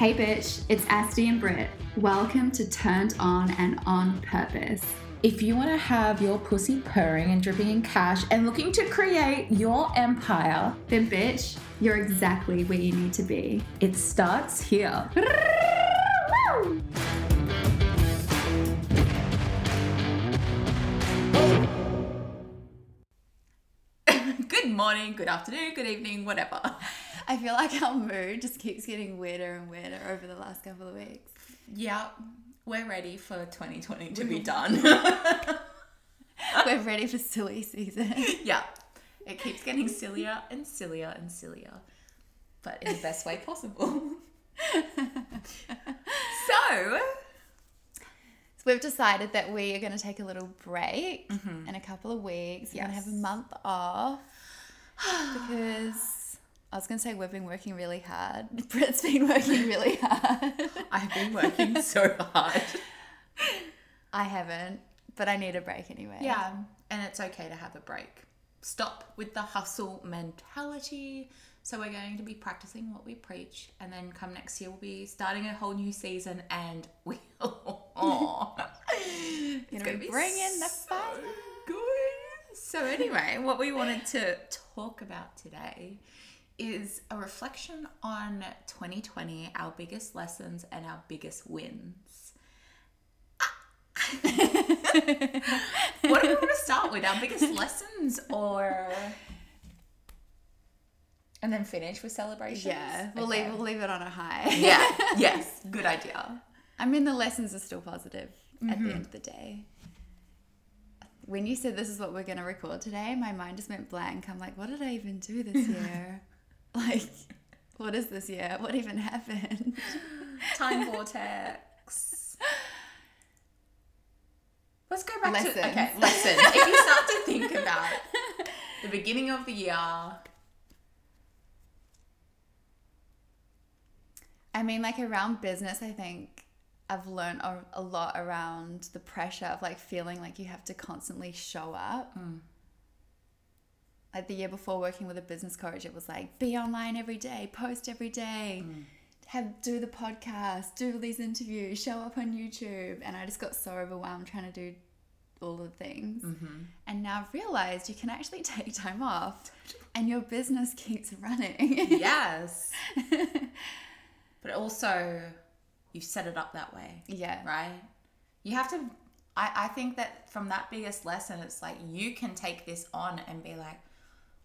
Hey bitch, it's Asti and Britt. Welcome to Turned On and On Purpose. If you want to have your pussy purring and dripping in cash and looking to create your empire, then bitch, you're exactly where you need to be. It starts here. good morning, good afternoon, good evening, whatever. I feel like our mood just keeps getting weirder and weirder over the last couple of weeks. Yeah, we're ready for 2020 to be done. we're ready for silly season. Yeah, it keeps getting sillier and sillier and sillier, but in the best way possible. so, so we've decided that we are going to take a little break mm-hmm. in a couple of weeks. We're going to have a month off because I was going to say we've been working really hard. Britt's been working really hard. I've been working so hard. I haven't, but I need a break anyway. Yeah, and it's okay to have a break. Stop with the hustle mentality. So we're going to be practicing what we preach, and then come next year we'll be starting a whole new season, and we'll oh, it's gonna, be bringing the fire. Good. So anyway, what we wanted to talk about today is a reflection on 2020, our biggest lessons and our biggest wins. what do we want to start with? Our biggest lessons or and then finish with celebrations? Yeah, we'll okay. leave we'll leave it on a high. yeah. Yes. Good idea. I mean the lessons are still positive mm-hmm. at the mm-hmm. end of the day. When you said this is what we're gonna record today, my mind just went blank. I'm like, what did I even do this year? Like, what is this year? What even happened? Time vortex. Let's go back Lessons. to okay lesson. if you start to think about the beginning of the year. I mean, like around business, I think I've learned a, a lot around the pressure of like feeling like you have to constantly show up. Mm like the year before working with a business coach it was like be online every day post every day mm. have do the podcast do these interviews show up on youtube. And i just got so overwhelmed trying to do all the things. Mm-hmm. and now i've realized you can actually take time off and your business keeps running. Yes. But also you set it up that way. Yeah. Right? You have to I, I think that from that biggest lesson it's like you can take this on and be like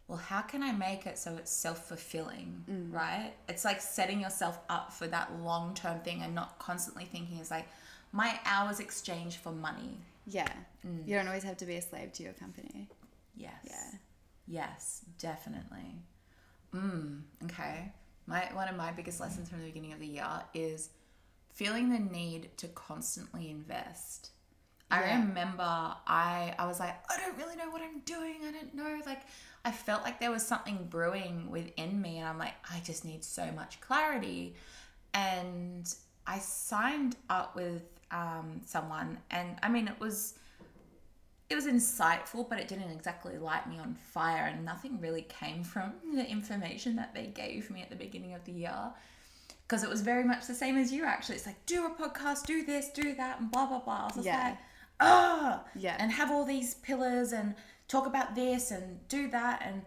well, how can I make it so it's self fulfilling, mm. right? It's like setting yourself up for that long term thing and not constantly thinking it's like my hours exchange for money. Yeah. Mm. You don't always have to be a slave to your company. Yes. Yeah. Yes, definitely. Mm, okay. My one of my biggest lessons from the beginning of the year is feeling the need to constantly invest. Yeah. I remember I I was like, I don't really know what I'm doing. I don't know like I felt like there was something brewing within me, and I'm like, I just need so much clarity. And I signed up with um, someone, and I mean, it was it was insightful, but it didn't exactly light me on fire, and nothing really came from the information that they gave me at the beginning of the year. Because it was very much the same as you, actually. It's like, do a podcast, do this, do that, and blah, blah, blah. I was just yeah. like, ah, yeah. and have all these pillars and talk about this and do that and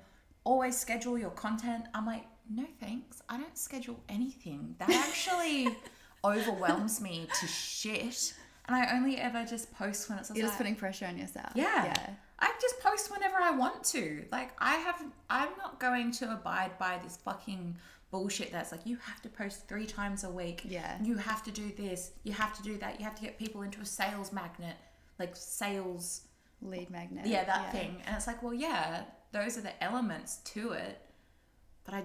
always schedule your content. I'm like, no thanks. I don't schedule anything. That actually overwhelms me to shit. And I only ever just post when it's You're like, just putting pressure on yourself. Yeah. Yeah. I just post whenever I want to. Like I have I'm not going to abide by this fucking bullshit that's like you have to post three times a week. Yeah. You have to do this. You have to do that. You have to get people into a sales magnet, like sales lead magnet. Yeah, that yeah. thing. And it's like, well, yeah, those are the elements to it, but I,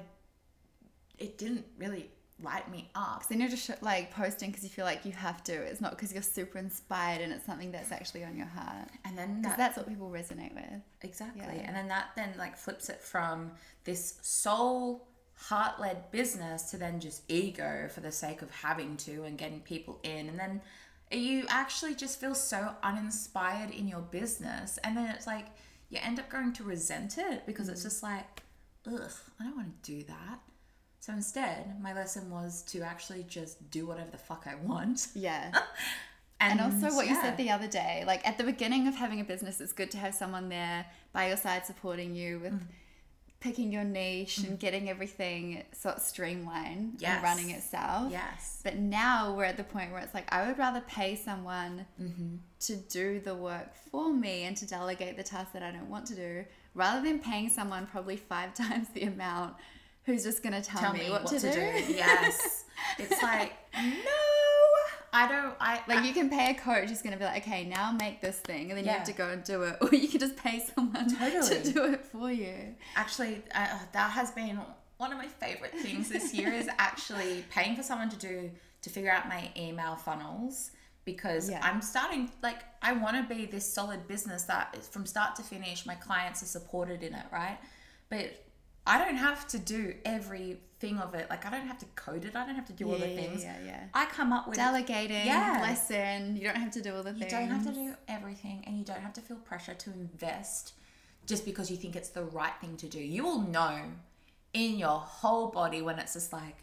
it didn't really light me up. Because then you're just like posting because you feel like you have to. It's not because you're super inspired and it's something that's actually on your heart. And then that, that's what people resonate with. Exactly. Yeah. And then that then like flips it from this soul heart led business to then just ego for the sake of having to and getting people in. And then you actually just feel so uninspired in your business and then it's like you end up going to resent it because it's mm. just like ugh i don't want to do that So instead, my lesson was to actually just do whatever the fuck I want. Yeah. And, also, what you said the other day, like at the beginning of having a business, it's good to have someone there by your side supporting you with mm. Picking your niche and mm-hmm. getting everything sort of streamlined Yes. and running itself. Yes. But now we're at the point where it's like, I would rather pay someone mm-hmm. to do the work for me and to delegate the tasks that I don't want to do rather than paying someone probably five times the amount who's just going to tell, Tell me, what, to, do. Yes. it's like, no, I don't. I Like you can pay a coach who's going to be like, okay, now make this thing, and then you have to go and do it, or you can just pay someone Totally. to do it for you. actually uh, that has been one of my favorite things this year is actually paying for someone to do to figure out my email funnels because Yeah. I'm starting like I want to be this solid business that is from start to finish my clients are supported in it right but I don't have to do everything of it like I don't have to code it I don't have to do all the Yeah, things yeah, yeah. I come up with Delegating, Yeah. lesson. You don't have to do all the you things. You don't have to do everything and you don't have to feel pressure to invest just because you think it's the right thing to do. You will know in your whole body when it's just like,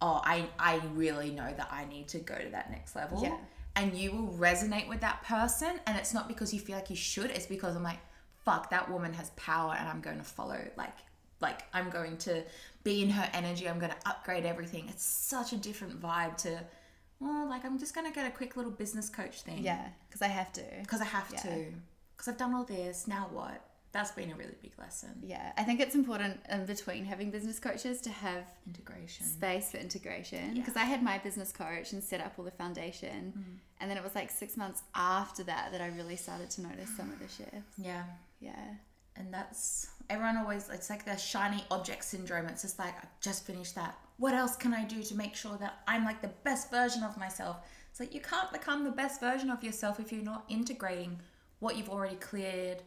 oh, I, I really know that I need to go to that next level. Yeah. And you will resonate with that person. And it's not because you feel like you should, it's because I'm like, fuck, that woman has power and I'm going to follow. Like, like I'm going to be in her energy. I'm going to upgrade everything. It's such a different vibe to, well, like I'm just going to get a quick little business coach thing. Yeah, because I have to. Because I have Yeah. to. Because I've done all this. Now what? That's been a really big lesson. Yeah, I think it's important in between having business coaches to have Integration. space for integration. Yeah. Mm. Because I had my business coach and set up all the foundation, and then it was like six months after that that I really started to notice some of the shifts. Yeah. Yeah, And that's everyone always it's like the shiny object syndrome. It's just like I've just finished that. What else can I do to make sure that I'm like the best version of myself? It's like you can't become the best version of yourself if you're not integrating what you've already cleared,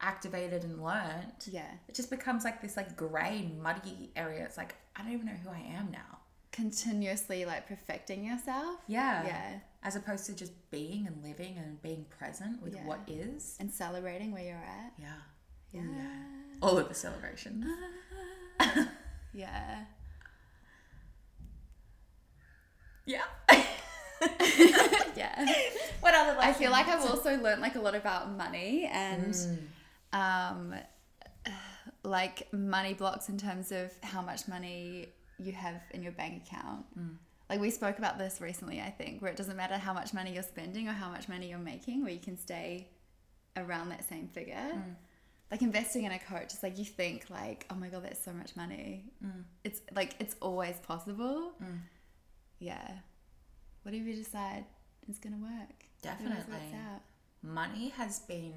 activated and learned. yeah. It just becomes like this like grey, muddy area. It's like I don't even know who I am now. Continuously like perfecting yourself. Yeah. Yeah. As opposed to just being and living and being present with Yeah. what is. And celebrating where you're at. Yeah. Yeah. All of the celebrations. Yeah. Yeah. yeah. what other I feel like I've also learned like a lot about money and Mm. um like money blocks in terms of how much money you have in your bank account. Mm. Like we spoke about this recently, I think, where it doesn't matter how much money you're spending or how much money you're making, where you can stay around that same figure. Mm. Like investing in a coach, it's like you think like, oh my god, that's so much money. Mm. It's like it's always possible. Yeah. Whatever you decide is gonna work. It Definitely. out. money has been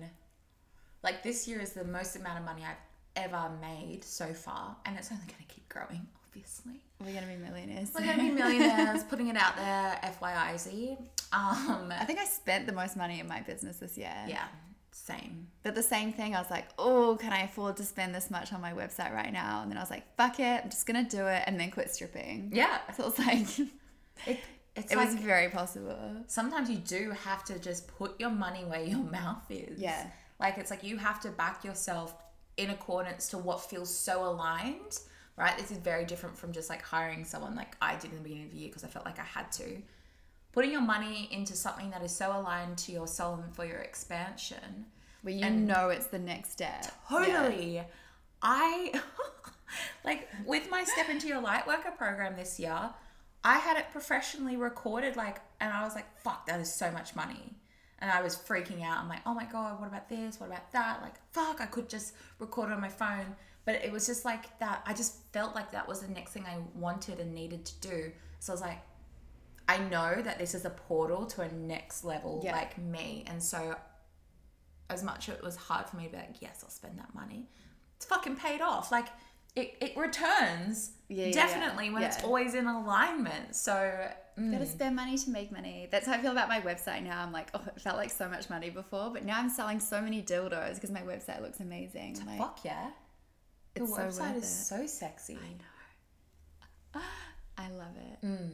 like this year is the most amount of money I've ever made so far, and it's only going to keep growing. Obviously, We're gonna be millionaires. we're going to be millionaires. putting it out there, fyiz Um, I think I spent the most money in my business this year. yeah, same. But the same thing, I was like, oh, can I afford to spend this much on my website right now? And then I was like, fuck it, I'm just gonna do it, and then quit stripping. Yeah, So it was like, it, it's it like was very possible. sometimes you do have to just put your money where your mouth is. Yeah. Like it's like you have to back yourself in accordance to what feels so aligned, right? This is very different from just like hiring someone like I did in the beginning of the year because I felt like I had to. Putting your money into something that is so aligned to your soul and for your expansion. Where you And- know it's the next step. Yeah. Totally. I like with my step into your light worker program this year, I had it professionally recorded like and I was like, fuck, that is so much money. And I was freaking out. I'm like, oh my god, what about this? What about that? Like, fuck, I could just record it on my phone. But it was just like that. I just felt like that was the next thing I wanted and needed to do. So I was like, I know that this is a portal to a next level, Yeah. like me. And so as much as it was hard for me to be like, yes, I'll spend that money. It's fucking paid off. Like it, it returns Yeah, yeah, definitely when it's always in alignment. So mm, Gotta spend money to make money. That's how I feel about my website now. I'm like, oh, it felt like so much money before, but now I'm selling so many dildos because my website looks amazing. Like, fuck yeah. Your it's so website is it. so sexy. I know. I love it. Mm.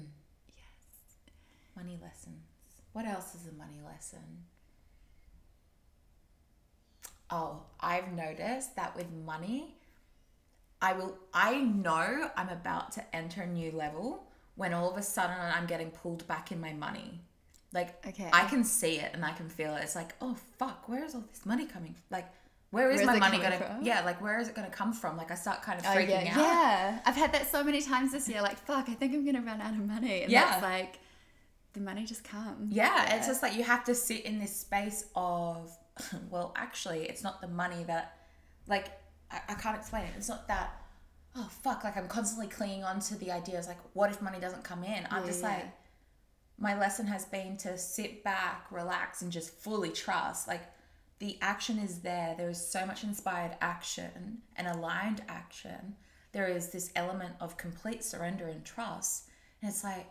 Money lessons. What else is a money lesson? Oh, I've noticed that with money, I will I know I'm about to enter a new level when all of a sudden I'm getting pulled back in my money. Like Okay. I can see it and I can feel it. It's like, oh fuck, where is all this money coming? from? Like where is Where's my money gonna from? Yeah, like where is it gonna come from? Like I start kind of Oh, freaking yeah, out. yeah. I've had that so many times this year. Like, fuck, I think I'm gonna run out of money. And Yeah. that's like, the money just comes. Yeah, it's just like you have to sit in this space of, well, actually, it's not the money that, like, I, I can't explain it. It's not that, oh, fuck, like I'm constantly clinging on to the ideas, like, what if money doesn't come in? I'm Yeah, just yeah. like, my lesson has been to sit back, relax, and just fully trust. Like, the action is there. There is so much inspired action and aligned action. There is this element of complete surrender and trust. And it's like,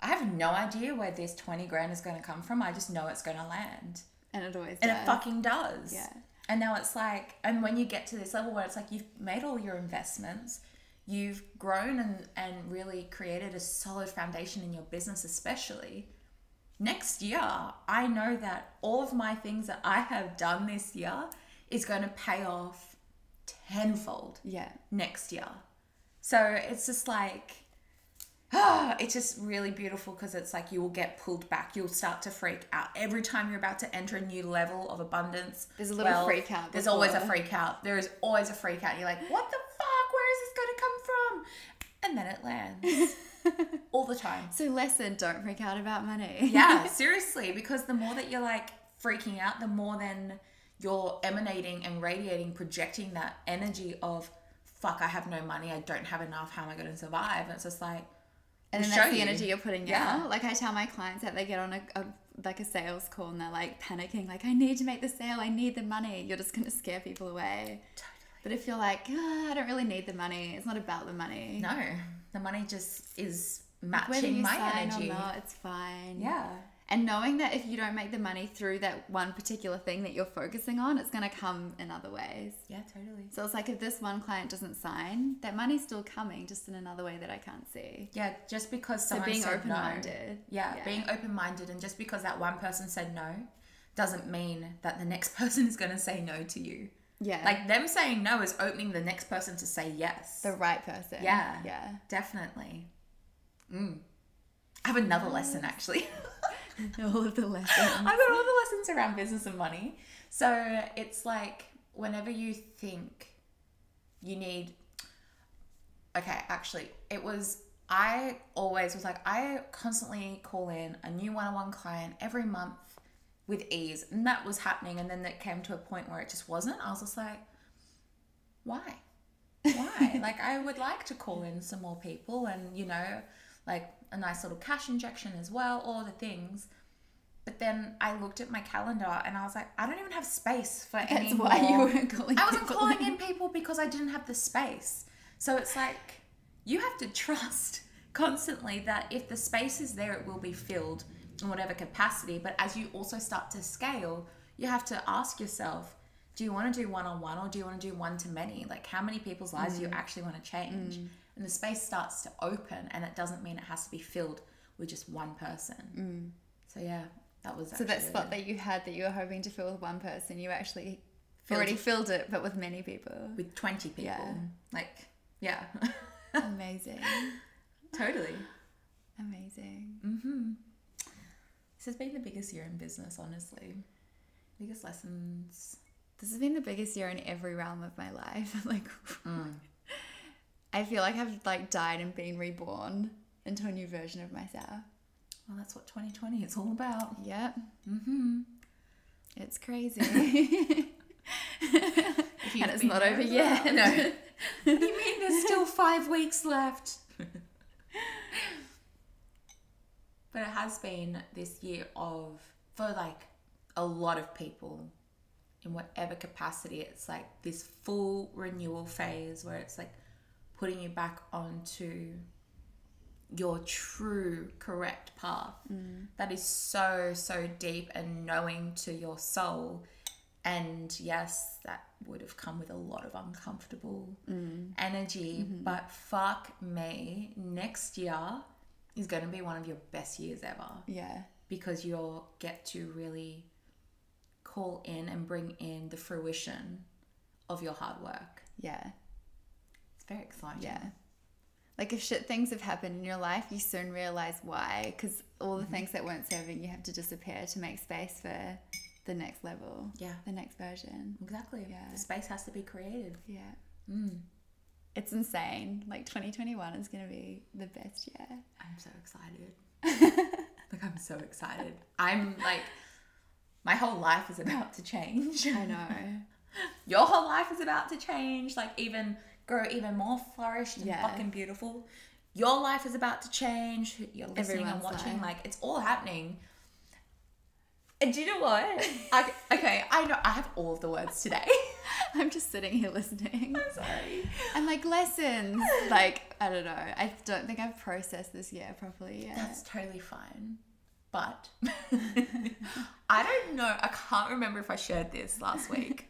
I have no idea where this 20 grand is going to come from. I just know it's going to land. And it always And does. it fucking does. Yeah. And now it's like, and when you get to this level where it's like you've made all your investments, you've grown and, and really created a solid foundation in your business, especially. Next year, I know that all of my things that I have done this year is going to pay off tenfold Yeah. next year. So it's just like, ah, it's just really beautiful because it's like you will get pulled back. You'll start to freak out every time you're about to enter a new level of abundance. There's a little freak out There's always a freak out. There is always a freak out. You're like, what the fuck? Where is this going to come from? And then it lands all the time. So, lesson don't freak out about money. Yeah, seriously, because the more that you're like freaking out, the more then you're emanating and radiating, projecting that energy of fuck, I have no money, I don't have enough, how am I going to survive? And it's just like, and then that's the energy you're putting Yeah. out. Like I tell my clients that they get on a, a like a sales call and they're like panicking, like I need to make the sale, I need the money. You're just gonna scare people away. Totally. But if you're like, ah, I don't really need the money, it's not about the money. no, the money just is matching you my energy. or not, it's fine. Yeah. And knowing that if you don't make the money through that one particular thing that you're focusing on, it's gonna come in other ways. Yeah, totally. So it's like if this one client doesn't sign, that money's still coming, just in another way that I can't see. Yeah, just because So being open minded. no. Yeah, being open minded, and just because that one person said no, doesn't mean that the next person is going to say no to you. Yeah. Like them saying no is opening the next person to say yes. the right person. Yeah. Yeah. Definitely. Mm. I have another lesson actually. All of the lessons. I've got all the lessons around business and money. So it's like whenever you think you need. Okay, actually, it was. I always was like, I constantly call in a new one on one client every month with ease. And that was happening. And then it came to a point where it just wasn't. I was just like, why? Why? like, I would like to call in some more people and, you know, like a nice little cash injection as well, all the things. But then I looked at my calendar and I was like, I don't even have space for any That's why you weren't calling I wasn't people calling in. people because I didn't have the space. So it's like you have to trust constantly that if the space is there, it will be filled in whatever capacity. But as you also start to scale, you have to ask yourself, do you want to do one on one or do you want to do one to many? Like, how many people's lives Mm. do you actually want to change? And the space starts to open, and it doesn't mean it has to be filled with just one person. So, yeah, that was Mm. So that spot that you had that you were hoping to fill with one person, you actually Filled already it. filled it, but with many people. with 20 people. Yeah. Like, yeah, Amazing. totally. Amazing. Mm-hmm. This has been the biggest year in business, honestly. Biggest lessons. This has been the biggest year in every realm of my life. like Mm. I feel like I've like died and been reborn into a new version of myself. Well, that's what 2020 is all about. Yep. Mm-hmm. It's crazy. And it's not over yet. No. what do you mean there's still five weeks left? but it has been this year of, for like a lot of people, in whatever capacity, it's like this full renewal phase where it's like putting you back onto your true correct path. Mm. That is so so deep and knowing to your soul. And yes that would have come with a lot of uncomfortable mm. energy mm-hmm. but fuck me next year is going to be one of your best years ever. Yeah. because you'll get to really call in and bring in the fruition of your hard work. Yeah. Very exciting. Yeah. Like if shit things have happened in your life, you soon realize why. Because all the things that weren't serving you have to disappear to make space for the next level, Yeah. the next version. Exactly. Yeah. The space has to be created. Yeah. Mm. It's insane. Like 2021 is going to be the best year. I'm so excited. like I'm so excited. I'm like my whole life is about to change. I know. Your whole life is about to change. Like even grow even more flourished and Yeah. fucking beautiful. Your life is about to change. You're listening and watching. life. Like it's all happening. And do you know what? I, okay, I know I have all of the words today. I'm just sitting here listening. I'm sorry. And like lessons. like, I don't know. I don't think I've processed this year properly yet. That's totally fine. But I don't know. I can't remember if I shared this last week.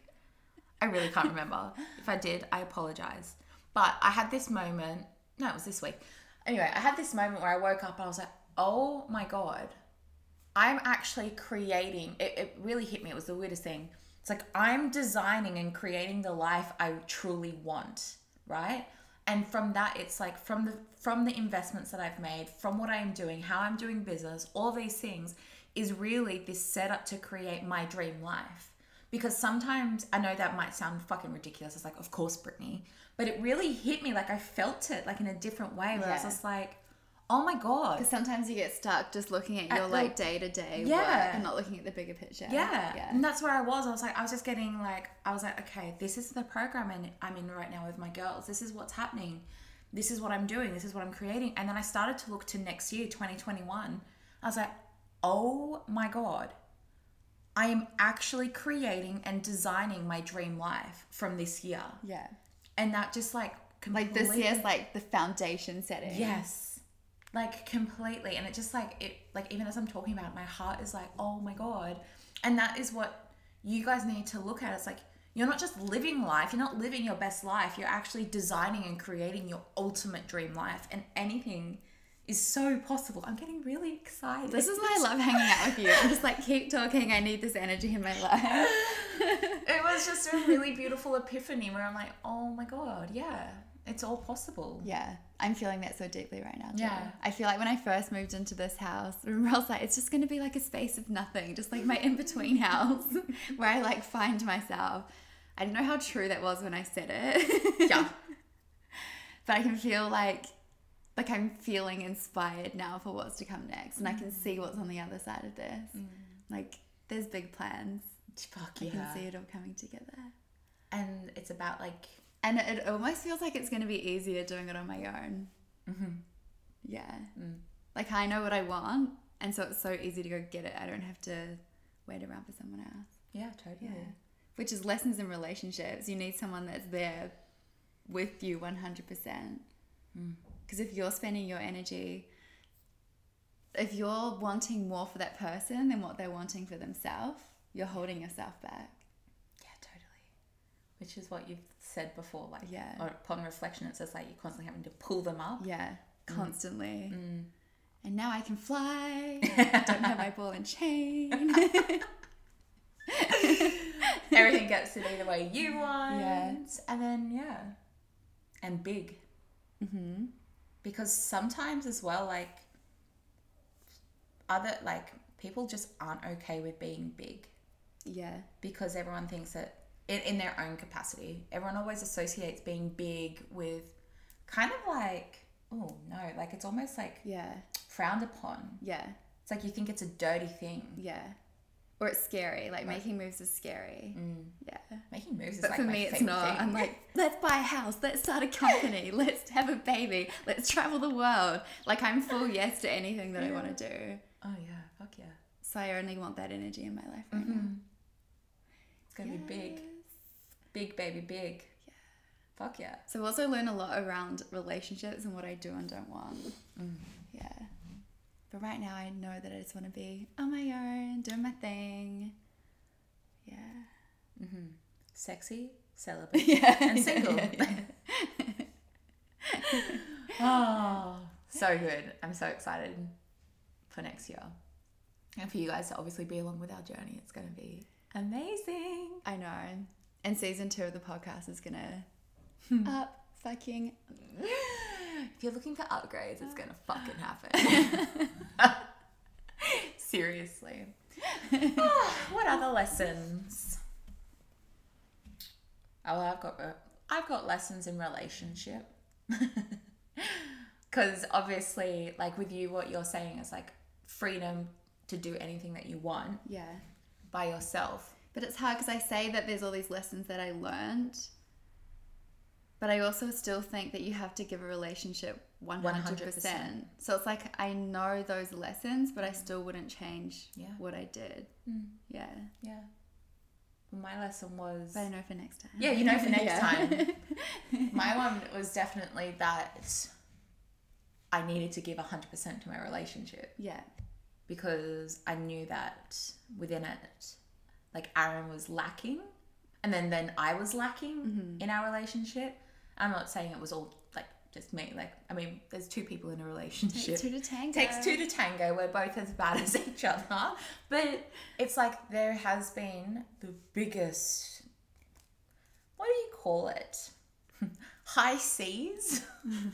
I really can't remember. If I did, I apologize. But I had this moment. No, it was this week. Anyway, I had this moment where I woke up and I was like, oh my God, I'm actually creating. It, it really hit me. It was the weirdest thing. It's like I'm designing and creating the life I truly want, right? And from that, it's like from the from the investments that I've made, from what I'm doing, how I'm doing business, all these things is really this setup to create my dream life. Because sometimes I know that might sound fucking ridiculous. It's like, of course, Brittany, but it really hit me. Like I felt it, like in a different way. Where I was just like, oh my god, Because sometimes you get stuck just looking at At your the- like day to day Yeah. work and not looking at the bigger picture. Yeah. Yeah. And that's where I was. I was like, I was just getting like, I was like, okay, this is the program and I'm in right now with my girls. This is what's happening. This is what I'm doing. This is what I'm creating. And then I started to look to next year, 2021. I was like, oh my God. I am actually creating and designing my dream life from this year. Yeah. And that just like Like this completely- year's like the foundation setting. Yes. Like completely. And it just like it like even as I'm talking about it, my heart is like, oh my God. And that is what you guys need to look at. It's like you're not just living life, you're not living your best life. You're actually designing and creating your ultimate dream life. And anything is so possible. I'm getting really excited. This is why I love hanging out with you. I'm just like, keep talking. I need this energy in my life. it was just a really beautiful epiphany where I'm like, oh my God, yeah, it's all possible. Yeah, I'm feeling that so deeply right now. Too. Yeah. I feel like when I first moved into this house, remember I was like, it's just going to be like a space of nothing, just like my in between house where I like find myself. I don't know how true that was when I said it. Yeah. but I can feel like, like I'm feeling inspired now for what's to come next, and I can see what's on the other side of this. Like, there's big plans. Fuck yeah. I can see it all coming together. And it's about like And it, it almost feels like it's going to be easier doing it on my own. Mm-hmm. Yeah. Mm. Like I know what I want, and so it's so easy to go get it. I don't have to wait around for someone else. Yeah, totally. Yeah. Which is lessons in relationships. You need someone that's there with you 100%. Mm. Because if you're spending your energy, if you're wanting more for that person than what they're wanting for themselves, you're holding yourself back. Yeah, totally. Which is what you've said before, like Yeah. or upon reflection, it's just like you're constantly having to pull them up. Yeah, constantly. Mm. And now I can fly. I don't have my ball and chain. Everything gets to be the way you want. Yeah. And then yeah. And big. hmm Because sometimes as well, like other like people just aren't okay with being big. Yeah. because everyone thinks that in, in their own capacity, everyone always associates being big with kind of like, oh no, like it's almost like Yeah. frowned upon. Yeah. It's like you think it's a dirty thing. Yeah. Or it's scary. Like making moves is scary. Mm. Yeah. Making moves is But like for me, it's not. thing. I'm like, let's buy a house. Let's start a company. let's have a baby. Let's travel the world. Like, I'm full yes to anything that I want to do. oh yeah, fuck yeah. So I only want that energy in my life right now. Mhm. It's gonna be big, big baby, big. Yeah. Fuck yeah. So I've also learned a lot around relationships and what I do and don't want. Mm. Yeah. But right now, I know that I just want to be on my own, doing my thing. Yeah. Mm-hmm. Sexy, celibate, Yeah. and single. Yeah, yeah. Oh, so good. I'm so excited for next year. And for you guys to obviously be along with our journey. It's going to be amazing. I know. And season two of the podcast is going to up fucking. If you're looking for upgrades, it's gonna fucking happen. Seriously. what other lessons? Oh, I've got uh, I've got lessons in relationship. Because obviously, like with you, what you're saying is like freedom to do anything that you want Yeah. by yourself. But it's hard because I say that there's all these lessons that I learned, but I also still think that you have to give a relationship 100%. 100%. So it's like I know those lessons, but I mm. still wouldn't change Yeah. what I did. Mm. Yeah. Yeah. My lesson was. But I know for next time. Yeah, you know for next Yeah. time. my one was definitely that I needed to give 100% to my relationship yeah. because I knew that within it, like Aaron was lacking, and then then I was lacking mm-hmm. in our relationship. I'm not saying it was all like just me. Like I mean, there's two people in a relationship. Takes two to tango. Takes two to tango. We're both as bad as each other, but it's like there has been the biggest. What do you call it? High seas,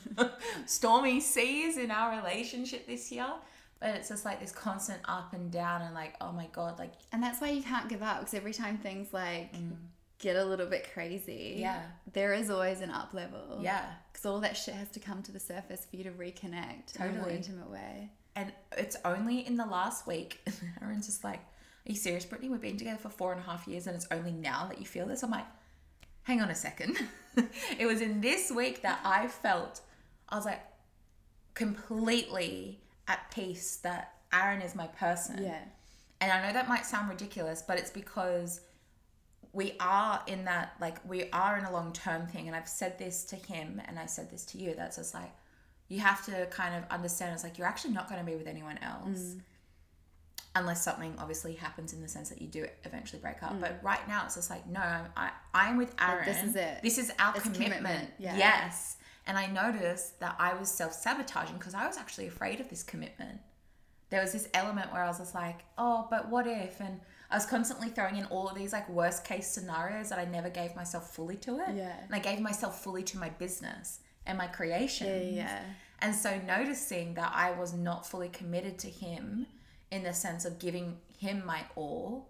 stormy seas in our relationship this year. But it's just like this constant up and down, and like, oh my god, like, And that's why you can't give up because every time things like mm. Get a little bit crazy. Yeah. there is always an up level. yeah. Because all that shit has to come to the surface for you to reconnect in a more intimate way. And it's only in the last week, Aaron's just like, Are you serious, Brittany? We've been together for four and a half years and it's only now that you feel this? I'm like, Hang on a second. it was in this week that I felt, I was like, completely at peace that Aaron is my person. Yeah. And I know that might sound ridiculous, but it's because we are in that, like, we are in a long term thing. And I've said this to him and I said this to you. That's just like, you have to kind of understand it's like, you're actually not going to be with anyone else. Mm. Unless something obviously happens in the sense that you do eventually break up. Mm. But right now, it's just like, no, I'm, I, I'm with Aaron. this is it. This is our It's commitment. commitment, yeah. Yes. And I noticed that I was self sabotaging because I was actually afraid of this commitment there was this element where I was just like, oh, but what if? And I was constantly throwing in all of these like worst case scenarios that I never gave myself fully to it. Yeah. And I gave myself fully to my business and my creation. Yeah, yeah. And so noticing that I was not fully committed to him in the sense of giving him my all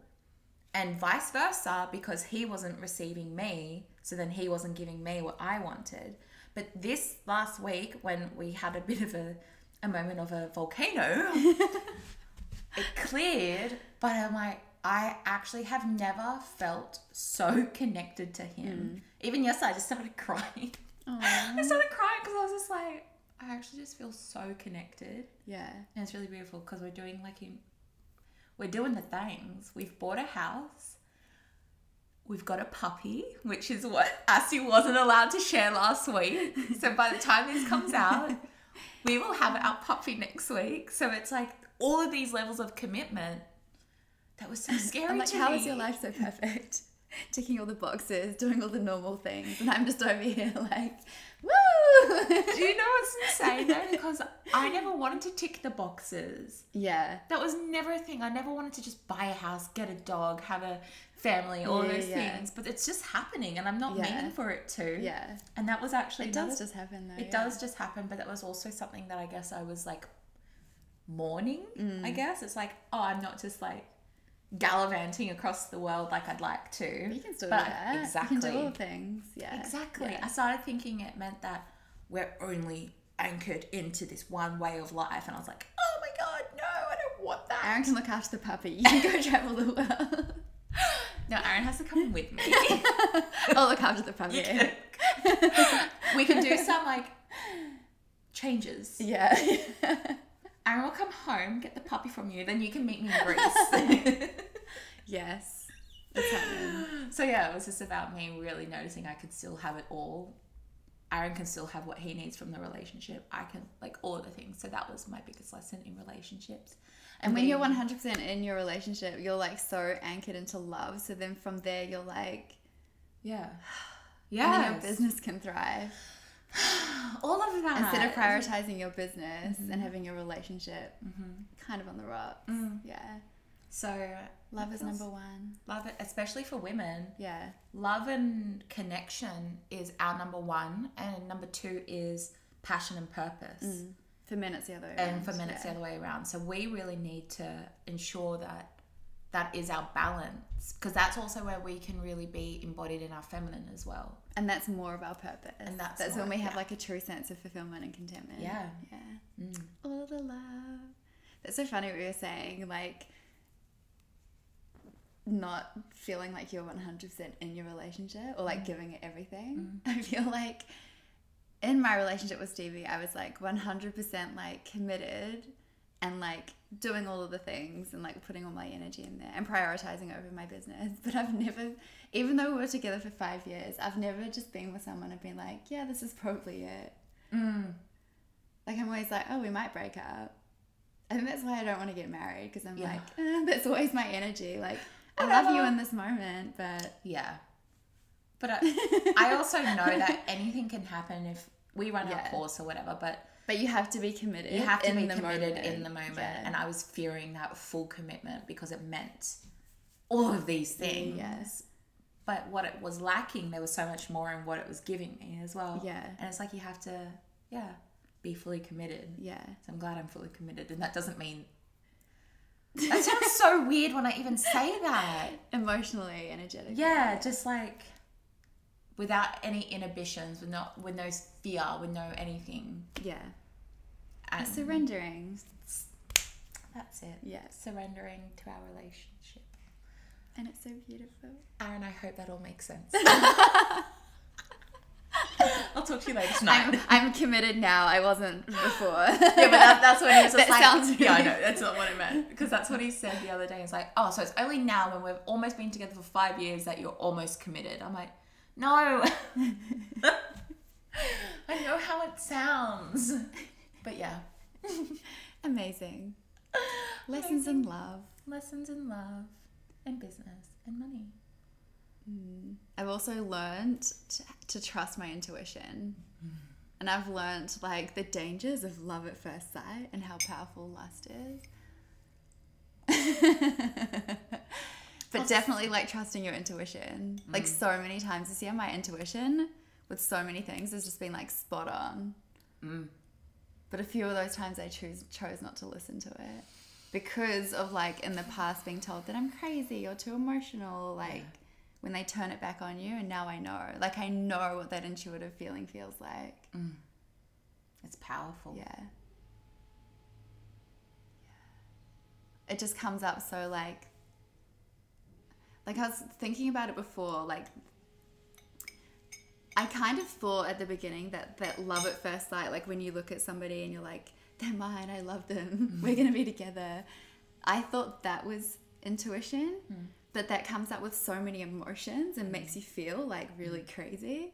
and vice versa because he wasn't receiving me, so then he wasn't giving me what I wanted. But this last week, when we had a bit of a, a moment of a volcano, it cleared, but I'm like, I actually have never felt so connected to him. Mm. Even yesterday, I just started crying. I started crying because I was just like, I actually just feel so connected. Yeah. And it's really beautiful because we're doing like in, we're doing the things. We've bought a house. We've got a puppy, which is what Assie wasn't allowed to share last week. So by the time this comes out, we will have our puppy next week. So it's like all of these levels of commitment that was so scary I'm like, how me. is your life so perfect? Ticking all the boxes, doing all the normal things, and I'm just over here like, woo! Do you know what's insane though? Because I never wanted to tick the boxes. yeah. That was never a thing. I never wanted to just buy a house, get a dog, have a family, all Yeah, those yeah. things. But it's just happening, and I'm not Yeah. meaning for it to. Yeah. And that was actually It does just happen though. It does just happen, but that was also something that I guess I was like mourning. Mm. I guess it's like, oh, I'm not just like gallivanting across the world like I'd like to. You can still But do that. Exactly. You can do all things. Yeah. Exactly. Yeah. I started thinking it meant that we're only anchored into this one way of life, and I was like, oh my god, no, I don't want that. Aaron can look after the puppy. You can go travel the world. No, Aaron has to come with me. I'll look after the puppy. Yeah. we can do some like changes. Yeah. Aaron will come home, get the puppy from you, then you can meet me in Greece. yes. Happening. so yeah, it was just about me really noticing I could still have it all. Aaron can still have what he needs from the relationship. I can like all of the things. So that was my biggest lesson in relationships. And when you're 100% in your relationship, you're like so anchored into love. So then from there, you're like, yeah, yeah, your business can thrive. all that Instead of prioritizing your business and mm-hmm. having your relationship mm-hmm. kind of on the rocks. Mm. Yeah. So Love is number one. love it, especially for women. Yeah. Love and connection is our number one, and number two is passion and purpose. Mm. For men, it's the other way And for men, it's the Mm. other way around. So we really need to ensure that that is our balance, because that's also where we can really be embodied in our feminine as well. And that's more of our purpose. And that's that's more- when we have yeah. like a true sense of fulfillment and contentment. Yeah. Yeah. Mm. All the love. That's so funny what you were saying, like not feeling like you're 100% in your relationship or Mm. like giving it everything. I feel like in my relationship with Stevie, I was like 100% like committed and like doing all of the things and like putting all my energy in there and prioritizing over my business. But I've never, even though we were together for five years, I've never just been with someone and been like, yeah, this is probably it. Mm. Like I'm always like, oh, we might break up. I think that's why I don't want to get married because I'm Yeah. like, eh, that's always my energy. Like I love you in this moment, but Yeah. But I, I also know that anything can happen if we run Yeah. our course or whatever, but but you have to be committed. you have to in be committed moment. in the moment. Yeah. And I was fearing that full commitment because it meant all of these mm, things. Yes. But what it was lacking, there was so much more in what it was giving me as well. Yeah. And it's like you have to, yeah, be fully committed. Yeah. So I'm glad I'm fully committed. And that doesn't mean. That sounds so weird when I even say that. Emotionally, energetically. Yeah, just like without any inhibitions, with not with no fear, with no anything. Yeah. And Surrendering. that's it. Yeah. Surrendering to our relationship. And it's so beautiful. Aaron, I hope that all makes sense. I'll talk to you later tonight. I'm, I'm committed now. I wasn't before. yeah, but that, that's what he was just That like. sounds yeah, I know. That's not what I meant. Because that's what he said the other day. It's like, oh, so it's only now when we've almost been together for five years that you're almost committed. I'm like, no. I know how it sounds. But yeah. Amazing. Lessons in love. Lessons in love and business and money. Mm. I've also learned to, to trust my intuition. And I've learned like the dangers of love at first sight and how powerful lust is. but definitely like trusting your intuition. Like mm. so many times this year, my intuition with so many things has just been like spot on. Mm. But a few of those times I choose chose not to listen to it because of like in the past being told that I'm crazy or too emotional. Like when they turn it back on you, and now I know. Like I know what that intuitive feeling feels like. Mm. It's powerful. Yeah. It just comes up so like like I was thinking about it before, like I kind of thought at the beginning that that love at first sight, like when you look at somebody and you're like, they're mine, I love them, we're gonna be together. I thought that was intuition, hmm. but that comes up with so many emotions and makes hmm. you feel like really hmm. crazy.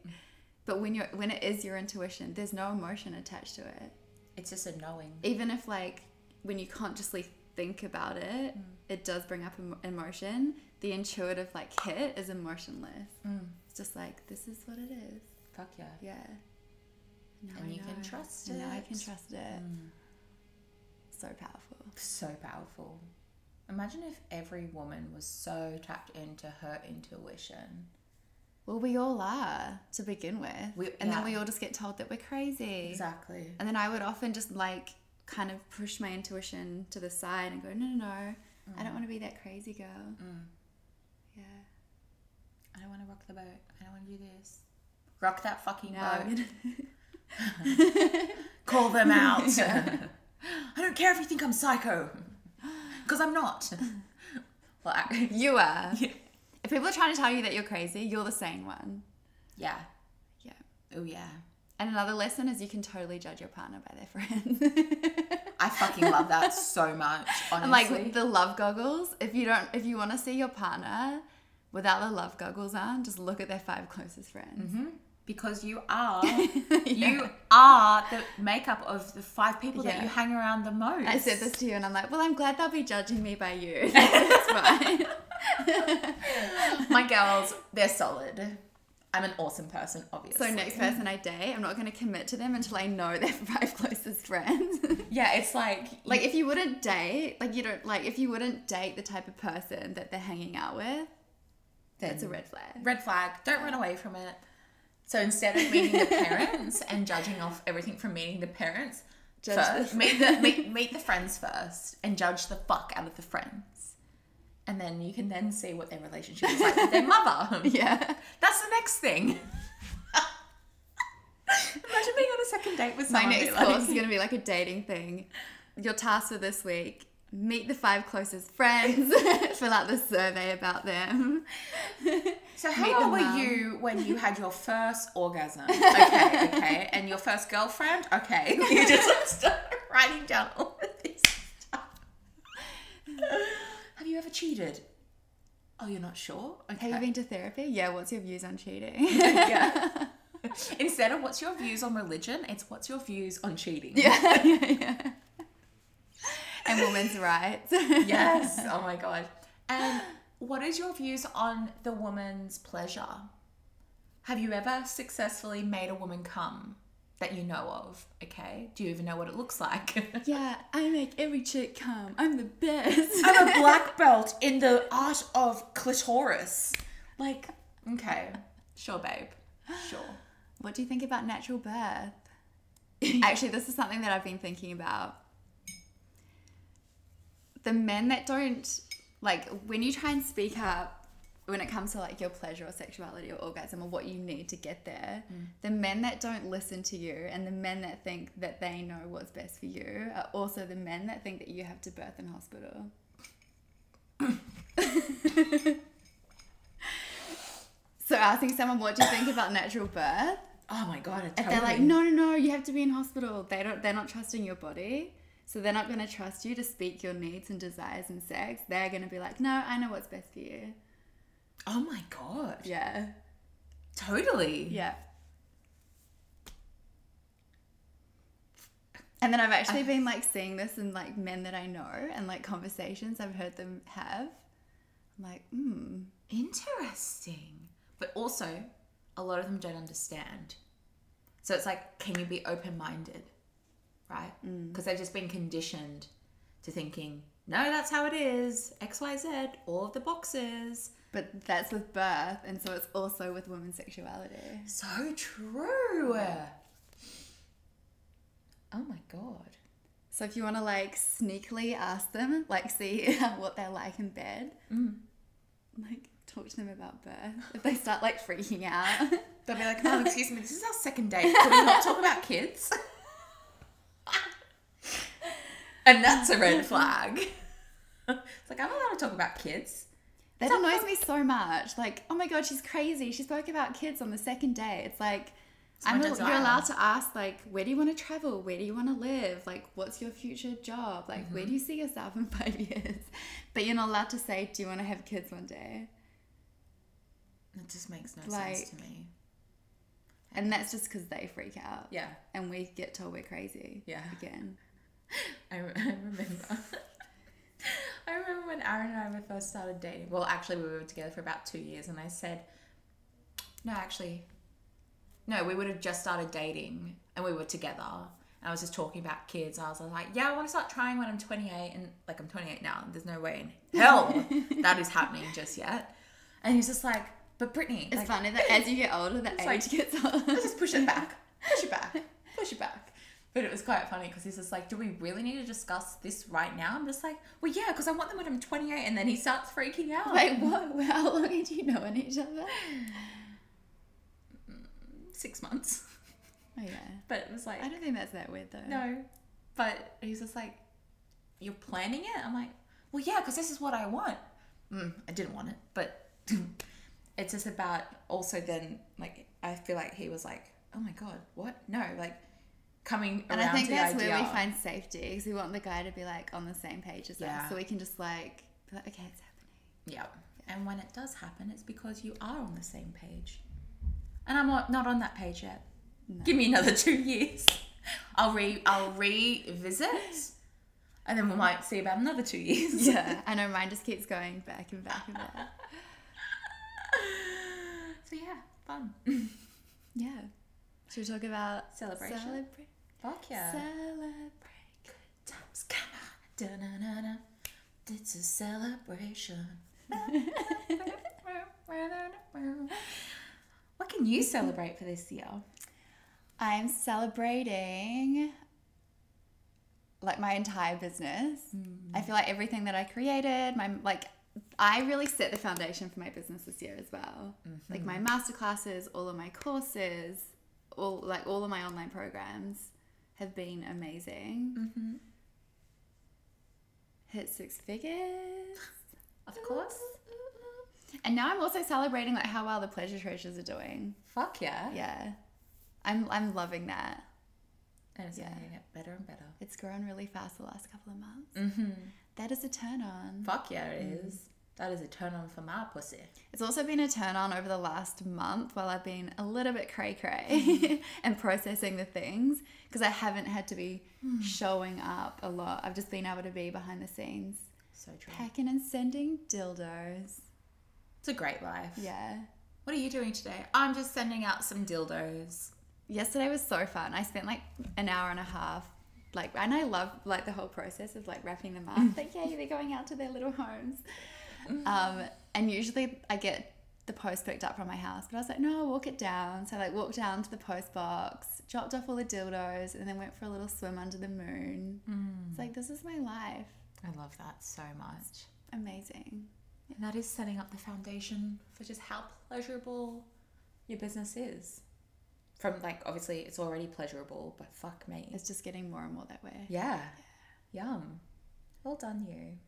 But when you're when it is your intuition, there's no emotion attached to it. It's just a knowing. Even if like when you consciously think about it, it does bring up emotion. The intuitive like hit is emotionless. Mm. It's just like this is what it is. Fuck yeah. Yeah. Now And I you can know. trust And Now I can trust it. Mm. So powerful. So powerful. Imagine if every woman was so tapped into her intuition. Well, we all are to begin with, We- and yeah. then we all just get told that we're crazy. Exactly. And then I would often just like kind of push my intuition to the side and go, no, no, no, I don't mm. want to be that crazy girl. Yeah. I don't want to rock the boat. I don't want to do this. Rock that fucking I'm boat. gonna. Call them out. I don't care if you think I'm psycho. Because I'm not. Well, I, you are. Yeah. If people are trying to tell you that you're crazy, you're the sane one. yeah. Yeah. Oh, yeah. And another lesson is you can totally judge your partner by their friends. I fucking love that so much, honestly. and like the love goggles, if you don't, if you want to see your partner without the love goggles on, just look at their five closest friends. Mm-hmm. because you are you are the makeup of the five people that you hang around the most. I said this to you, and I'm like, well, I'm glad they'll be judging me by you. That's fine. My girls, they're solid. I'm an awesome person, obviously. So next person I date, I'm not going to commit to them until I know their five closest friends. Yeah, it's like like if you wouldn't date, like you don't like if you wouldn't date the type of person that they're hanging out with, that's a red flag. red flag. Don't run away from it. So instead of meeting the parents and judging off everything from meeting the parents, Judge first, the- meet the meet, meet the friends first and judge the fuck out of the friends, and then you can then see what their relationship is like with their mother. Yeah. That's the next thing. Imagine being on a second date with My next like- course is going to be like a dating thing. Your task for this week meet the five closest friends, fill out the survey about them. So how old were mum. you when you had your first orgasm? Okay, okay. And your first girlfriend? Okay. You just start writing down all of this stuff. You ever cheated? Oh, you're not sure? Okay. Have you been to therapy? Yeah, what's your views on cheating? yeah. Instead of what's your views on religion, it's what's your views on cheating. yeah, yeah, yeah. And women's rights. Yes. Oh my god. And what is your views on the woman's pleasure? Have you ever successfully made a woman come that you know of? Okay. Do you even know what it looks like? Yeah, I make every chick come. I'm the best. I'm a black belt in the art of clitoris. Like, okay. Sure, babe. Sure. What do you think about natural birth? Actually, this is something that I've been thinking about. The men that don't like when you try and speak up when it comes to like your pleasure or sexuality or orgasm or what you need to get there, mm. the men that don't listen to you and the men that think that they know what's best for you are also the men that think that you have to birth in hospital. so asking someone what do you think about natural birth? Oh my god. If they're like, no, no, no, you have to be in hospital. They don't. They're not trusting your body, so they're not going to trust you to speak your needs and desires and sex. They're going to be like, no, I know what's best for you. Oh my god. Yeah, Totally. yeah. And then I've actually been like seeing this in like men that I know and like conversations I've heard them have. I'm like, hmm, Interesting. But also, a lot of them don't understand. So it's like, can you be open minded? Right? Because they've just been conditioned to thinking, no, that's how it is. XYZ, all of the boxes. But that's with birth, and so it's also with women's sexuality. So true. Oh my God. So if you want to like sneakily ask them, like see what they're like in bed, mm. like talk to them about birth. If they start like freaking out, They'll be like, oh, excuse me, this is our second date. Can we not talk about kids? and that's a red flag. It's like, I'm not allowed to talk about kids. That annoys me so much. Like, oh my god, she's crazy. She spoke about kids on the second day. It's like. I'm, you're allowed to ask like where do you want to travel where do you want to live like what's your future job like where mm-hmm. do you see yourself in five years but you're not allowed to say do you want to have kids one day It just makes no sense to me. and that's just because they freak out Yeah. and we get told we're crazy Yeah. again I, I remember. I remember when Aaron and I were first started dating. Well, actually, we were together for about two years, and I said, "No, actually, no. We would have just started dating, and we were together." And I was just talking about kids. I was like, "Yeah, I want to start trying when I'm 28, and like I'm 28 now. There's no way in hell that is happening just yet." And he's just like, "But Brittany, It's like, funny that as you get older, the age like- gets older. I just push it back, push it back, push it back. But it was quite funny because he's just like, "Do we really need to discuss this right now?" I'm just like, "Well, yeah, because I want them when I'm 28," and then he starts freaking out. Wait, what? How long did you know each other? six months. Oh yeah. But it was like, I don't think that's that weird though. no. But he's just like, "You're planning it?" I'm like, "Well, yeah, because this is what I want." Mm, I didn't want it, but it's just about also then like I feel like he was like, "Oh my god, what? No!" Like coming And around I think to that's idea. where we find safety because we want the guy to be like on the same page as Yeah. us, so we can just like be like, okay, it's happening. Yeah. And when it does happen, it's because you are on the same page. And I'm not, not on that page yet. Give me another two years. I'll re I'll revisit, and then we might see about another two years. Yeah, I know mine just keeps going back and back and back. So yeah, fun. Yeah. Should we talk about Celebration. Celebrate. Fuck yeah. Celebrate. Times come on. Da-na-na-na. It's a celebration. what can you celebrate for this year? I'm celebrating like my entire business. Mm. I feel like everything that I created, my like I really set the foundation for my business this year as well. Like my mm-hmm. masterclasses, all of my courses, all like all of my online programs have been amazing. Mm-hmm. Hit six figures. Of course. And now I'm also celebrating like how well the pleasure treasures are doing. Fuck yeah. Yeah. I'm I'm loving that. And it's Yeah. only gonna get better and better. It's grown really fast the last couple of months. Mm-hmm. That is a turn on. Fuck yeah, it is. That is a turn on for my pussy. It's also been a turn on over the last month while I've been a little bit cray cray mm. and processing the things because I haven't had to be mm. showing up a lot. I've just been able to be behind the scenes, So true. packing and sending dildos. It's a great life. Yeah. What are you doing today? I'm just sending out some dildos. Yesterday was so fun. I spent like an hour and a half. Like, and I love like the whole process of like wrapping them up. Mm. like, yay, they're going out to their little homes. Um, and usually I get the post picked up from my house, but I was like, no, I'll walk it down. So I like walked down to the post box, dropped off all the dildos, and then went for a little swim under the moon. It's like, this is my life. I love that so much. Amazing. And that is setting up the foundation for just how pleasurable your business is. From like, obviously, it's already pleasurable, but fuck me. It's just getting more and more that way. Yeah. Yum. Well done, you.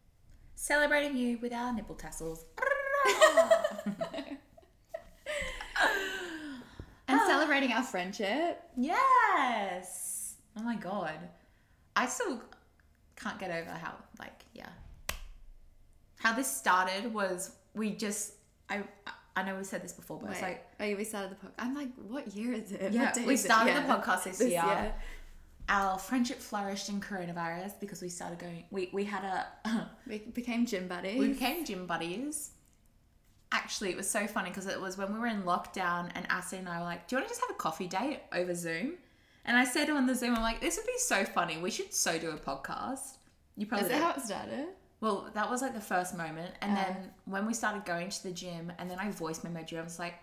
Celebrating you with our nipple tassels. And celebrating our friendship. yes. Oh my god. I still can't get over how, like, yeah. How this started was we just, I, I know we said this before, but it's like, oh, yeah, we started the podcast. I'm like, what year is it? yeah, we is it? started Yeah. the podcast this, This year. year. Our friendship flourished in coronavirus because we started going, we, we had a, We became gym buddies. We became gym buddies. Actually, it was so funny because it was when we were in lockdown, and Ashley and I were like, "Do you want to just have a coffee date over Zoom?" And I said on the Zoom, "I'm like, this would be so funny. We should so do a podcast." You probably Is that how it started? well, that was like the first moment, and Oh. then when we started going to the gym, and then I voice memoed you, I was like,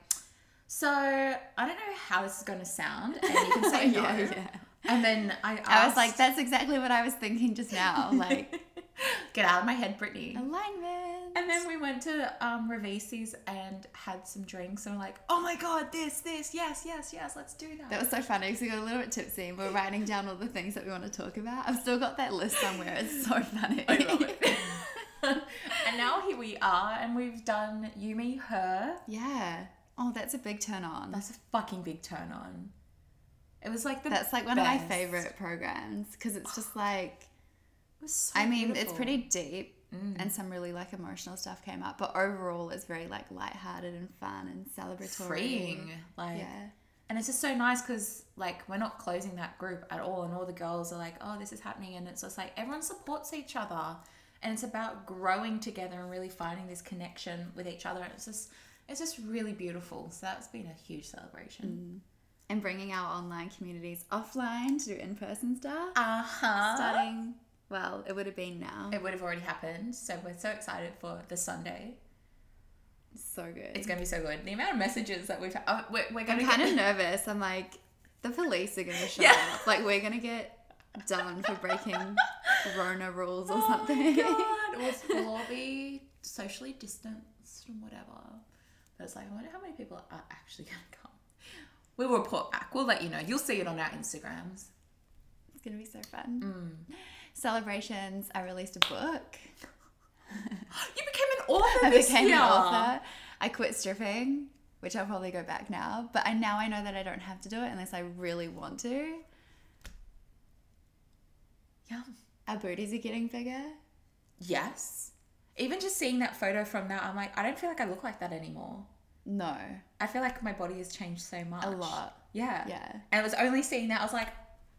"So I don't know how this is going to sound," and you can say no. yeah, yeah. And then I, asked, I was like, that's exactly what I was thinking just now. Like "Get out of my head, Brittany." alignment. And then we went to um, Ravisi's and had some drinks, and we're like, "Oh my god, this, this, yes, yes, yes, let's do that." that was so funny because we got a little bit tipsy and we we're writing down all the things that we want to talk about. I've still got that list somewhere. It's so funny. I love it. and now here we are, and we've done you, me, her. yeah. Oh, that's a big turn on. That's a fucking big turn on. It was like the. That's like one of my favorite programs because it's just like It so I mean, it's pretty deep Mm. and some really like emotional stuff came up, but overall it's very like lighthearted and fun and celebratory. freeing. Like, Yeah. and it's just so nice because like we're not closing that group at all, and all the girls are like, "Oh, this is happening," and it's just like everyone supports each other, and it's about growing together and really finding this connection with each other. And it's just, it's just really beautiful. So that's been a huge celebration. And bringing our online communities offline to do in person stuff. Uh huh. Starting, well, it would have been now. It would have already happened, so we're so excited for the Sunday. so good. It's gonna be so good. The amount of messages that we've had, oh, we're, we're gonna I'm kind of nervous. I'm like, the police are going to show Yeah. up. Like, we're going to get done for breaking Rona rules or Oh something. my god! We'll, be socially distanced and whatever. But it's like, I wonder how many people are actually gonna come. We'll report back. We'll let you know. You'll see it on our Instagrams. It's going to be so fun. Mm. Celebrations. I released a book. You became an author I this became year. an author. I quit stripping, which I'll probably go back now. But I now I know that I don't have to do it unless I really want to. Yum. Our booties are getting bigger. Yes. Even just seeing that photo from that, I'm like, I don't feel like I look like that anymore. No, I feel like my body has changed so much. a lot. Yeah. Yeah. And it was only seeing that I was like,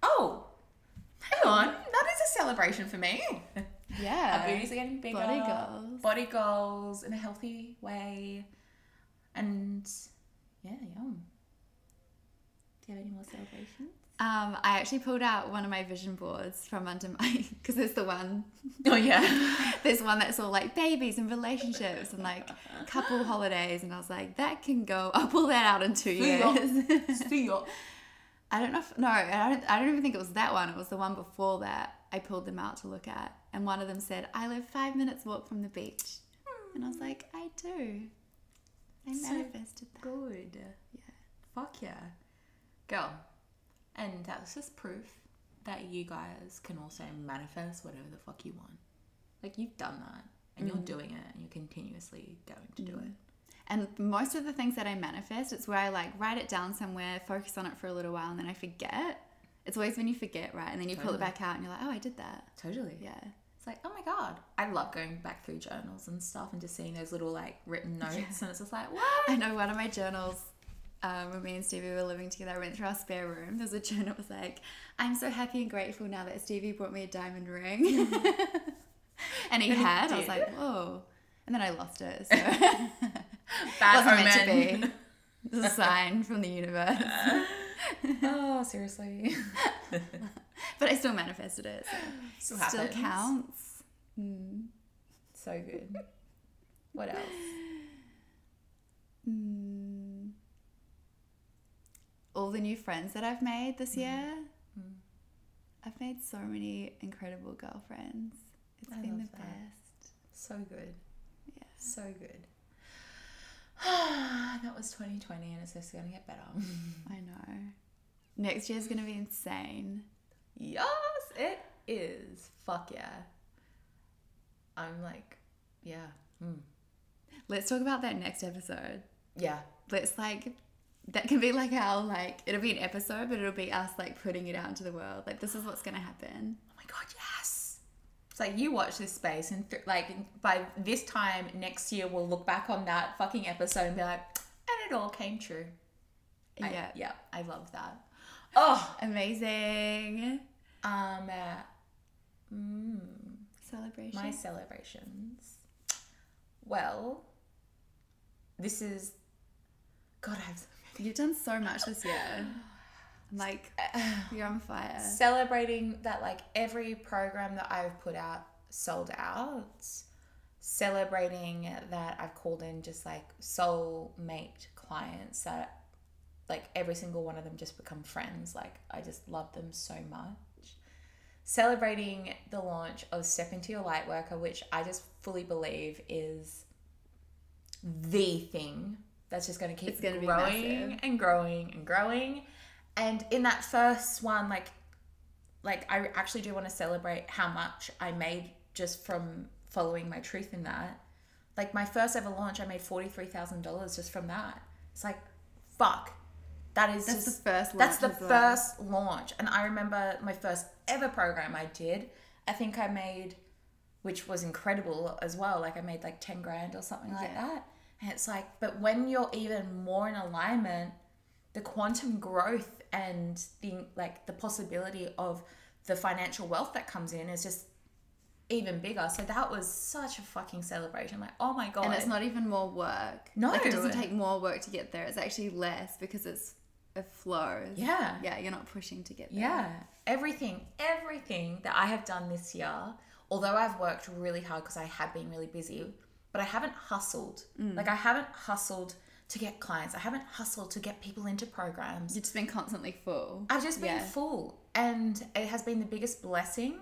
oh, hang on, that is a celebration for me. Yeah. Our booties are getting bigger. Body goals. Body goals in a healthy way. And Yeah, yum. Do you have any more celebrations? Um, I actually pulled out one of my vision boards from under my because there's the one Oh yeah. there's one that's all like babies and relationships and like couple holidays and I was like that can go I'll pull that out in two years. I don't know if no I don't I don't even think it was that one it was the one before that I pulled them out to look at and one of them said I live five minutes walk from the beach and I was like I do I So manifested that Good. yeah Fuck yeah. Girl. And that's just proof that you guys can also manifest whatever the fuck you want. Like you've done that and you're mm. doing it and you're continuously going to do mm. it. And most of the things that I manifest, it's where I like write it down somewhere, focus on it for a little while, and then I forget. It's always when you forget, right? And then you pull it back out and you're like, oh, I did that. Totally. Yeah. It's like, oh my god. I love going back through journals and stuff and just seeing those little like written notes and it's just like, what? I know one of my journals, um, when me and Stevie were living together, I went through our spare room. There's a journal that was like, I'm so happy and grateful now that Stevie brought me a diamond ring. and he And he had. I was like, whoa. And then I lost it. So Bad wasn't meant to be. It's a sign from the universe. oh, seriously. But I still manifested it. So Still still counts. Mm. So good. What else? Mm. All the new friends that I've made this year. Mm. I've made so many incredible girlfriends. It's I been the that. best. So good. Yeah. So good. that was 2020 and it's just going to get better. I know. Next year's gonna be insane. yes, it is. Fuck yeah. I'm like, yeah. Mm. Let's talk about that next episode. Yeah. Let's like that can be like our like it'll be an episode, but it'll be us like putting it out into the world. Like this is what's gonna happen. Oh my god, yes. It's like you watch this space and th- like by this time next year we'll look back on that fucking episode and be like, and it all came true. I- yeah. yeah, I love that. Oh, Amazing. um, uh, mm, Celebration. my celebrations. Well, this is. God, I have You've done so much this year. Like, you're on fire. celebrating that like every program that I've put out sold out. Celebrating that I've called in just like soul mate clients that like every single one of them just become friends. Like I just love them so much. Celebrating the launch of Step Into Your Light Worker, which I just fully believe is the thing that's just going to keep growing and growing and growing. And in that first one, like, like I actually do want to celebrate how much I made just from following my truth in that. Like my first ever launch, I made forty three thousand dollars just from that. It's like, fuck, that is That's just the first that's the launch as well. first launch. And I remember my first ever program I did. I think I made, which was incredible as well. Like I made like 10 grand or something like that. And it's like, but when you're even more in alignment, the quantum growth and the like the possibility of the financial wealth that comes in is just even bigger. So that was such a fucking celebration. Like, oh my god. And it's not even more work. No. Like it doesn't take more work to get there. It's actually less because it's a flow. Yeah. Yeah, you're not pushing to get there. Yeah, everything, everything that I have done this year, although I've worked really hard because I have been really busy, but I haven't hustled. Mm. Like, I haven't hustled to get clients, I haven't hustled to get people into programs. You've just been constantly full. I've just been Yeah. full, and it has been the biggest blessing.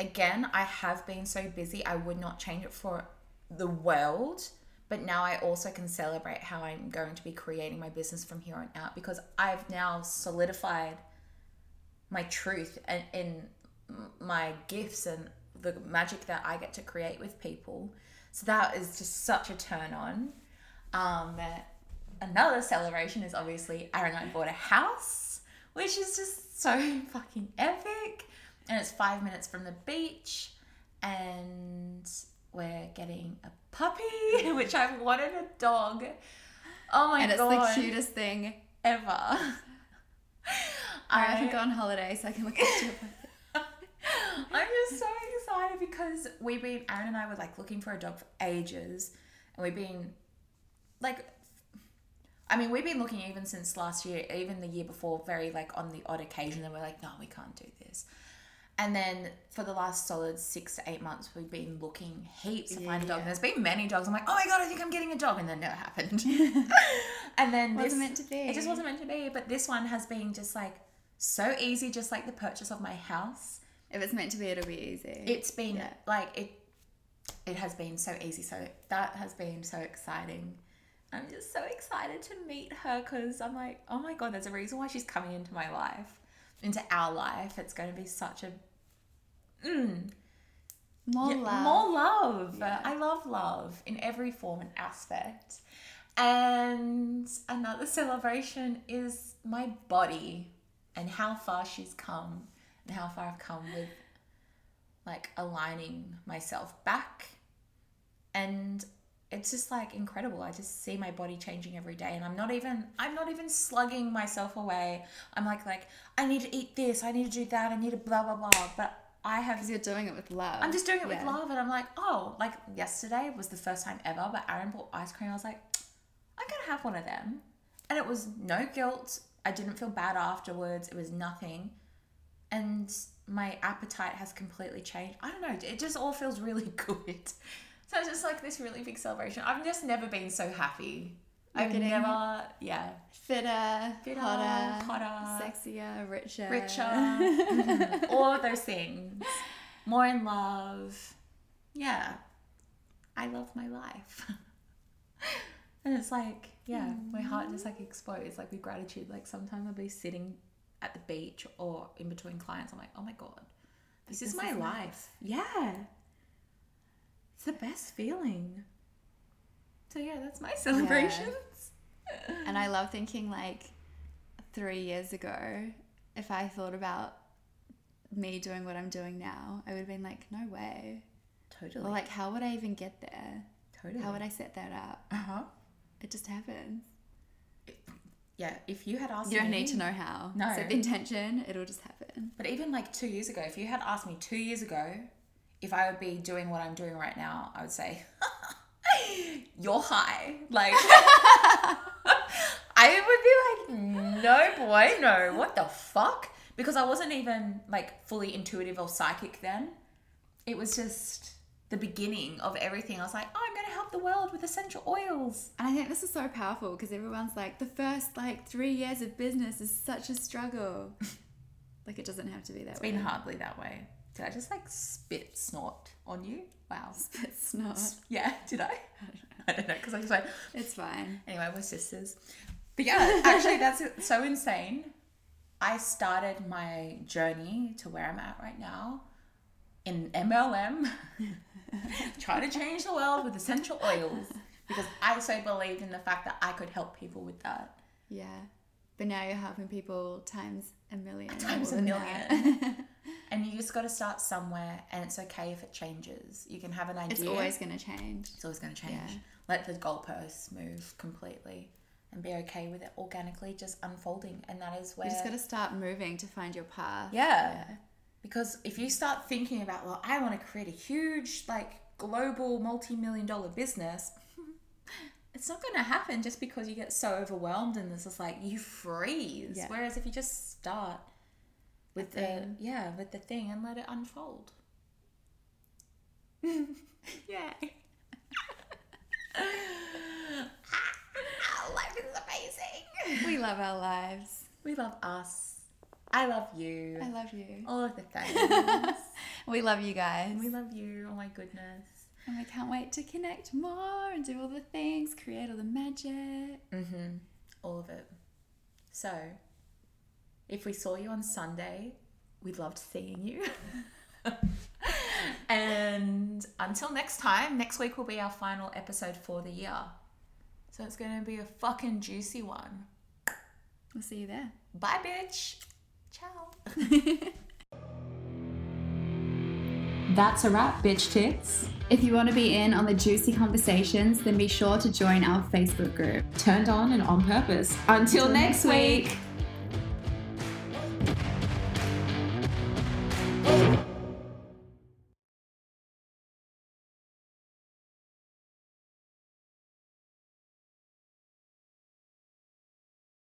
Again, I have been so busy, I would not change it for the world. But now I also can celebrate how I'm going to be creating my business from here on out because I've now solidified my truth and in my gifts and the magic that I get to create with people. So that is just such a turn on. Um, another celebration is obviously Aaron and I bought a house, which is just so fucking epic. And it's five minutes from the beach, and we're getting a puppy, which I've wanted a dog. Oh my god. and it's the cutest thing. ever. I have to go on holiday so I can look after it. I'm just so excited because we've been Aaron and I were like looking for a dog for ages, and we've been like, I mean, we've been looking even since last year, even the year before, very like on the odd occasion, and we're like, no, we can't do this. And then for the last solid six to eight months, we've been looking heaps to find a dog. Yeah. There's been many dogs. I'm like, oh my god, I think I'm getting a dog, and then never happened. and then Wasn't this, meant to be. It just wasn't meant to be. But this one has been just like so easy, just like the purchase of my house. If it's meant to be, it'll be easy. It's been Yeah. like it. It has been so easy. So that has been so exciting. I'm just so excited to meet her because I'm like, oh my god, there's a reason why she's coming into my life, into our life. It's going to be such a mm, more yeah, love. more love. Yeah. I love love in every form and aspect. And another celebration is my body and how far she's come and how far I've come with like aligning myself back. And it's just like incredible. I just see my body changing every day and I'm not even I'm not even slugging myself away. I'm like like I need to eat this, I need to do that, I need to blah blah blah. But I have Because you're doing it with love. I'm just doing it with love, and I'm like, oh, like yesterday was the first time ever, but Aaron bought ice cream. I was like, I'm gonna have one of them, and it was no guilt. I didn't feel bad afterwards. It was nothing, and my appetite has completely changed. I don't know. It just all feels really good. So it's just like this really big celebration. I've just never been so happy. You're I've never, yeah, Fitter, Fitter, hotter, hotter, sexier, richer. richer, all of those things, more in love. Yeah, I love my life. and it's like, yeah, my heart just like mm-hmm. explodes, like with gratitude. Like sometimes I'll be sitting at the beach or in between clients. I'm like, oh my God, this, This is my is life. life. Yeah. It's the best feeling. So yeah, that's my celebrations. And I love thinking like three years ago, if I thought about me doing what I'm doing now, I would have been like, no way. Totally. Or like, how would I even get there? totally. How would I set that up? Uh-huh. It just happens. Yeah, if you had asked me. You don't me, need to know how. No. Set the intention, it'll just happen. But even like two years ago, if you had asked me two years ago if I would be doing what I'm doing right now, I would say, You're high. Like, I would be like, No, boy, no. What the fuck? Because I wasn't even like fully intuitive or psychic then. It was just the beginning of everything. I was like, Oh, I'm going to help the world with essential oils. And I think this is so powerful because everyone's like, the first like three years of business is such a struggle. like, it doesn't have to be that It's way. been hardly that way. Did I just like spit snort on you? Wow. Spit snort. Yeah, did I? I don't know because I was like, It's fine. Anyway, we're sisters. But yeah, actually, that's so insane. I started my journey to where I'm at right now in MLM, trying to change the world with essential oils because I so believed in the fact that I could help people with that. Yeah. But now you're helping people times a million. Times a million. And you just got to start somewhere, and it's okay if it changes. You can have an idea. it's always going to change. It's always going to change. Yeah. Let the goalposts move completely and be okay with it organically just unfolding. And that is where. You just got to start moving to find your path. yeah. Because if you start thinking about, well, I want to create a huge, like, global multi million dollar business, it's not going to happen just because you get so overwhelmed and it's just like you freeze. Yeah. Whereas if you just start with The yeah, with the thing and let it unfold. Yay. Life is amazing. We love our lives. We love us. I love you. I love you. All of the things. We love you guys. we love you. Oh my goodness. And we can't wait to connect more and do all the things, create all the magic. Mm-hmm. All of it. So, if we saw you on Sunday, we'd love to seeing you. and until next time, next week will be our final episode for the year. So it's going to be a fucking juicy one. We'll see you there. Bye, bitch. Ciao. That's a wrap, bitch tits. If you want to be in on the juicy conversations, then be sure to join our Facebook group. Turned on and on purpose. Until, Until next week. week.